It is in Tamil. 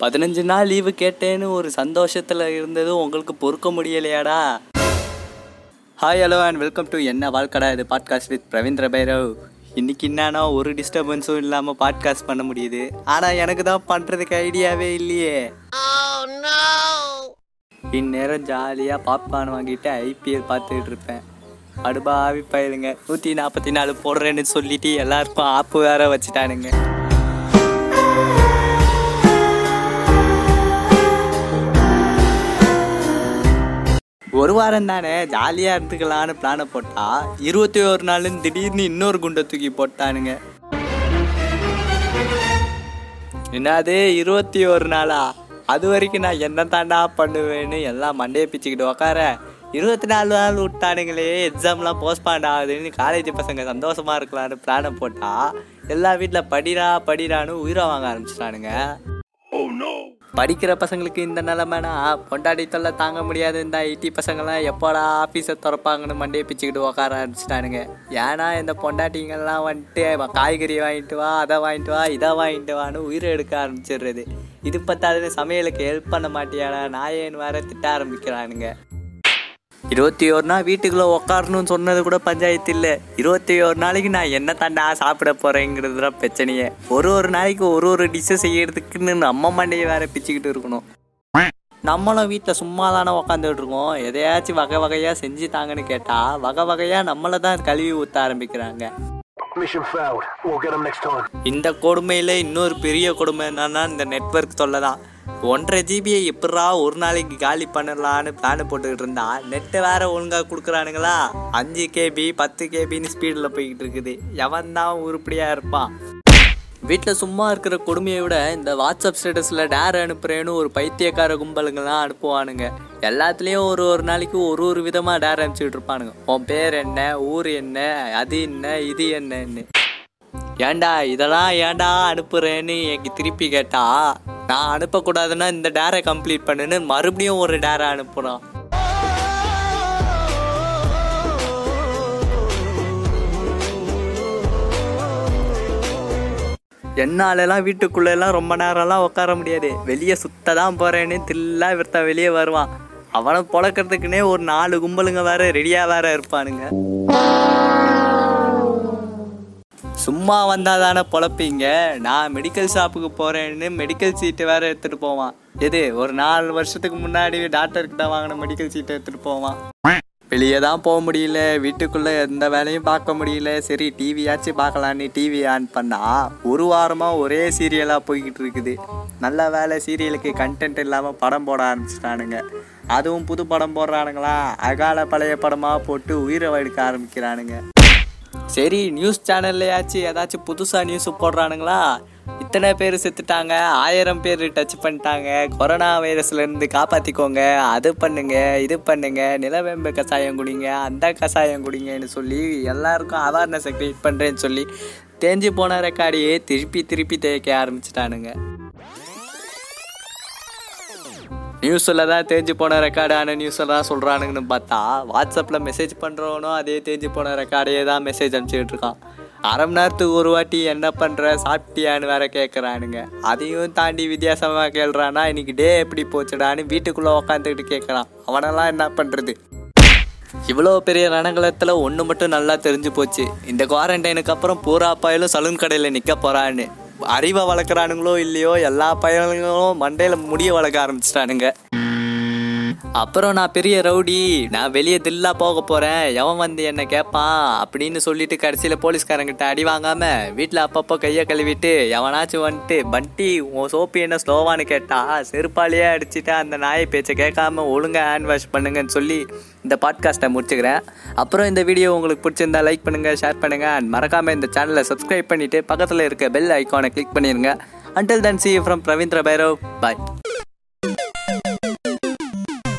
பதினஞ்சு நாள் லீவு கேட்டேன்னு ஒரு சந்தோஷத்தில் இருந்தது உங்களுக்கு பொறுக்க முடியலையாடா? Hi hello and welcome to என்ன வாழ்க்கடா? இது பாட்காஸ்ட் வித் பிரவீந்திர பைரவ் இன்னைக்கு என்னன்னா ஒரு டிஸ்டர்பன்ஸும் இல்லாமல் பாட்காஸ்ட் பண்ண முடியுது. ஆனால் எனக்கு தான் பண்ணுறதுக்கு ஐடியாவே இல்லையே. இந்நேரம் ஜாலியாக பாப்கார்ன் வாங்கிட்டு ஐபிஎல் பார்த்துக்கிட்டு இருப்பேன். அடுபாவி பயிருங்க நூற்றி நாற்பத்தி நாலு போடுறேன்னு சொல்லிட்டு எல்லாருக்கும் ஆப்பு வேற வச்சுட்டானுங்க. ஒரு வாரம் தானே ஜாலியாக இருந்துக்கலான்னு பிளானை போட்டா இருபத்தி ஒரு நாள்னு திடீர்னு இன்னொரு குண்டை தூக்கி போட்டானுங்க. என்னது இருபத்தி ஒரு நாளா? அது வரைக்கும் நான் என்ன தாண்டா பண்ணுவேன்னு எல்லாம் மண்டையை பிச்சுக்கிட்டு உக்கார இருபத்தி நாலு நாள் விட்டானுங்களே எக்ஸாம்லாம் போஸ்ட்பாண்ட் ஆகுதுன்னு காலேஜ் பசங்க சந்தோஷமாக இருக்கலான்னு பிளானை போட்டால் எல்லா வீட்டில் படிடா படிடான்னு உயிரை வாங்க ஆரம்பிச்சிட்டானுங்க. படிக்கிற பசங்களுக்கு இந்த நிலைமைனா பொண்டாடி தொல்லை தாங்க முடியாது இந்த ஐடி பசங்கள்லாம் எப்போடா ஆஃபீஸை திறப்பாங்கன்னு மண்டையை பிச்சுக்கிட்டு உக்கார ஆரம்பிச்சிட்டானுங்க. ஏன்னா இந்த பொண்டாட்டிங்கெல்லாம் வந்துட்டு காய்கறி வாங்கிட்டு வா அதை வாங்கிட்டு வா இதை வாங்கிட்டு வான்னு உயிரை எடுக்க ஆரம்பிச்சிடுறது. இது பத்தாதுன்னு சமையலுக்கு ஹெல்ப் பண்ண மாட்டியாடா நாயேன்னு வேற திட்ட ஆரம்பிக்கிறானுங்க? இருபத்தி ஒரு நாள் வீட்டுக்குள்ள உக்காரணும்னு சொன்னது கூட பஞ்சாயத்து இல்லை. இருபத்தி ஒரு நாளைக்கு நான் என்ன தாண்டா சாப்பிட போறேங்கிறது தான் பிரச்சனையே. ஒரு ஒரு நாளைக்கு ஒரு ஒரு டிஷ்ஷை செய்யறதுக்குன்னு நம்ம மண்டையை வேற பிச்சுக்கிட்டு இருக்கணும். நம்மளும் வீட்டில் சும்மா தானே உக்காந்துட்டு இருக்கோம். எதையாச்சும் வகை வகையாக செஞ்சு தாங்கன்னு கேட்டால் வகை வகையாக நம்மளை தான் கழுவி ஊற்ற ஆரம்பிக்கிறாங்க. இந்த கொடுமையில் இன்னொரு பெரிய கொடுமை என்னன்னா இந்த நெட்வொர்க் தொல்லை தான். ஒன்றரை ஜிபியை எப்படா ஒரு நாளைக்கு காலி பண்ணலான்னு பிளான் போட்டுக்கிட்டு இருந்தா நெட்டு வேற ஒழுங்கா கொடுக்குறானுங்களா? அஞ்சு கேபி பத்து கேபின்னு ஸ்பீடில் போய்கிட்டு இருக்குது. எவன் தான் உருப்படியாக இருப்பான்? வீட்டில் சும்மா இருக்கிற கொடுமையை விட இந்த வாட்ஸ்அப் ஸ்டேட்டஸில் டேர் அனுப்புகிறேன்னு ஒரு பைத்தியக்கார கும்பலுங்கெல்லாம் அனுப்புவானுங்க. எல்லாத்துலேயும் ஒரு ஒரு நாளைக்கு ஒரு ஒரு விதமாக டேர் அனுப்பிச்சிக்கிட்டு இருப்பானுங்க. உன் பேர் என்ன ஊர் என்ன அது என்ன இது என்னன்னு. ஏண்டா இதெல்லாம் ஏண்டா அனுப்புகிறேன்னு எனக்கு திருப்பி கேட்டா? நான் அனுப்பக்கூடாதுன்னா இந்த டேரை கம்ப்ளீட் பண்ணுன்னு மறுபடியும் ஒரு டேரை அனுப்புகிறான் என்னாலெல்லாம் வீட்டுக்குள்ளெல்லாம் ரொம்ப நேரம்லாம் உட்கார முடியாது. வெளியே சுத்த தான் போகிறேன்னு தில்லா விருத்த வெளியே வருவான். அவனை பொழக்கிறதுக்குன்னே ஒரு நாலு கும்பலுங்க வேற ரெடியாக வேற இருப்பானுங்க. சும்மா வந்தால் தானே பொழப்பீங்க? நான் மெடிக்கல் ஷாப்புக்கு போகிறேன்னு மெடிக்கல் சீட்டு வேறு எடுத்துகிட்டு போவான். எது ஒரு நாலு வருஷத்துக்கு முன்னாடி டாக்டர்கிட்ட வாங்கின மெடிக்கல் சீட்டை எடுத்துகிட்டு போவான். வெளியே தான் போக முடியல வீட்டுக்குள்ளே எந்த வேலையும் பார்க்க முடியல. சரி டிவியாச்சும் பார்க்கலான்னு டிவி ஆன் பண்ணால் ஒரு வாரமாக ஒரே சீரியலாக போய்கிட்டு இருக்குது. நல்ல வேலை சீரியலுக்கு கண்டென்ட் இல்லாமல் படம் போட ஆரம்பிச்சிட்டானுங்க. அதுவும் புது படம் போடுறானுங்களா? அகால பழைய படமாக போட்டு உயிரை எடுக்க ஆரம்பிக்கிறானுங்க. சரி நியூஸ் சேனல்லையாச்சும் ஏதாச்சும் புதுசாக நியூஸ் போடுறானுங்களா? இத்தனை பேர் செத்துட்டாங்க ஆயிரம் பேர் டச் பண்ணிட்டாங்க. கொரோனா வைரஸ்லேருந்து காப்பாற்றிக்கோங்க அது பண்ணுங்க இது பண்ணுங்க நிலவேம்பு கஷாயம் குடிங்க அந்த கஷாயம் குடிங்கன்னு சொல்லி எல்லாருக்கும் அவேர்னஸை க்ரியேட் பண்ணுறேன்னு சொல்லி தேஞ்சு போன ரெக்கார்டையே திருப்பி திருப்பி தேய்க்க ஆரம்பிச்சிட்டானுங்க. நியூஸில் தான் தேஞ்சு போன ரெக்கார்டான நியூஸில் தான் சொல்கிறானுங்கன்னு பார்த்தா வாட்ஸ்அப்பில் மெசேஜ் பண்ணுறவனும் அதே தேஞ்சு போன ரெக்கார்டையே தான் மெசேஜ் அனுப்பிச்சிட்ருக்கான் அரை மணி நேரத்துக்கு ஒரு வாட்டி என்ன பண்ணுற சாப்பிட்டியான்னு வேற கேட்குறானுங்க அதையும் தாண்டி வித்தியாசமாக கேள்றானா இன்னைக்கு டே எப்படி போச்சுடான்னு வீட்டுக்குள்ளே உக்காந்துக்கிட்டு கேட்குறான் அவனெல்லாம் என்ன பண்ணுறது இவ்வளோ பெரிய ரணகலத்தில் ஒன்று மட்டும் நல்லா தெரிஞ்சு போச்சு. இந்த குவாரண்டைனுக்கு அப்புறம் பூரா பாயிலும் சலூன் கடையில் நிற்க போகிறான்னு அறிவை வளர்க்குறானுங்களோ இல்லையோ எல்லா பயணங்களும் மண்டையில் முடிய வளர்க்க ஆரம்பிச்சிட்டானுங்க. அப்புறம் நான் பெரிய ரவுடி நான் வெளியே தில்லா போக போறேன் எவன் வந்து என்ன கேட்பான் அப்படின்னு சொல்லிட்டு கடைசியில் போலீஸ்காரங்கிட்ட அடி வாங்காம வீட்டில் அப்பப்போ கையை கழுவிட்டு எவனாச்சும் வந்துட்டு பண்டி உன் சோப்பு என்ன ஸ்லோவான்னு கேட்டா செருப்பாலேயே அடிச்சுட்டு அந்த நாயை பேச்சை கேட்காம ஒழுங்கா ஹேண்ட் வாஷ் பண்ணுங்கன்னு சொல்லி இந்த பாட்காஸ்ட்டை முடிச்சுக்கிறேன். அப்புறம் இந்த வீடியோ உங்களுக்கு பிடிச்சிருந்தா லைக் பண்ணுங்க ஷேர் பண்ணுங்க அண்ட் மறக்காம இந்த சேனலை சப்ஸ்கிரைப் பண்ணிட்டு பக்கத்தில் இருக்க பெல் ஐக்கானை கிளிக் பண்ணிருங்க. Until then see from Ravindra Bhairav bye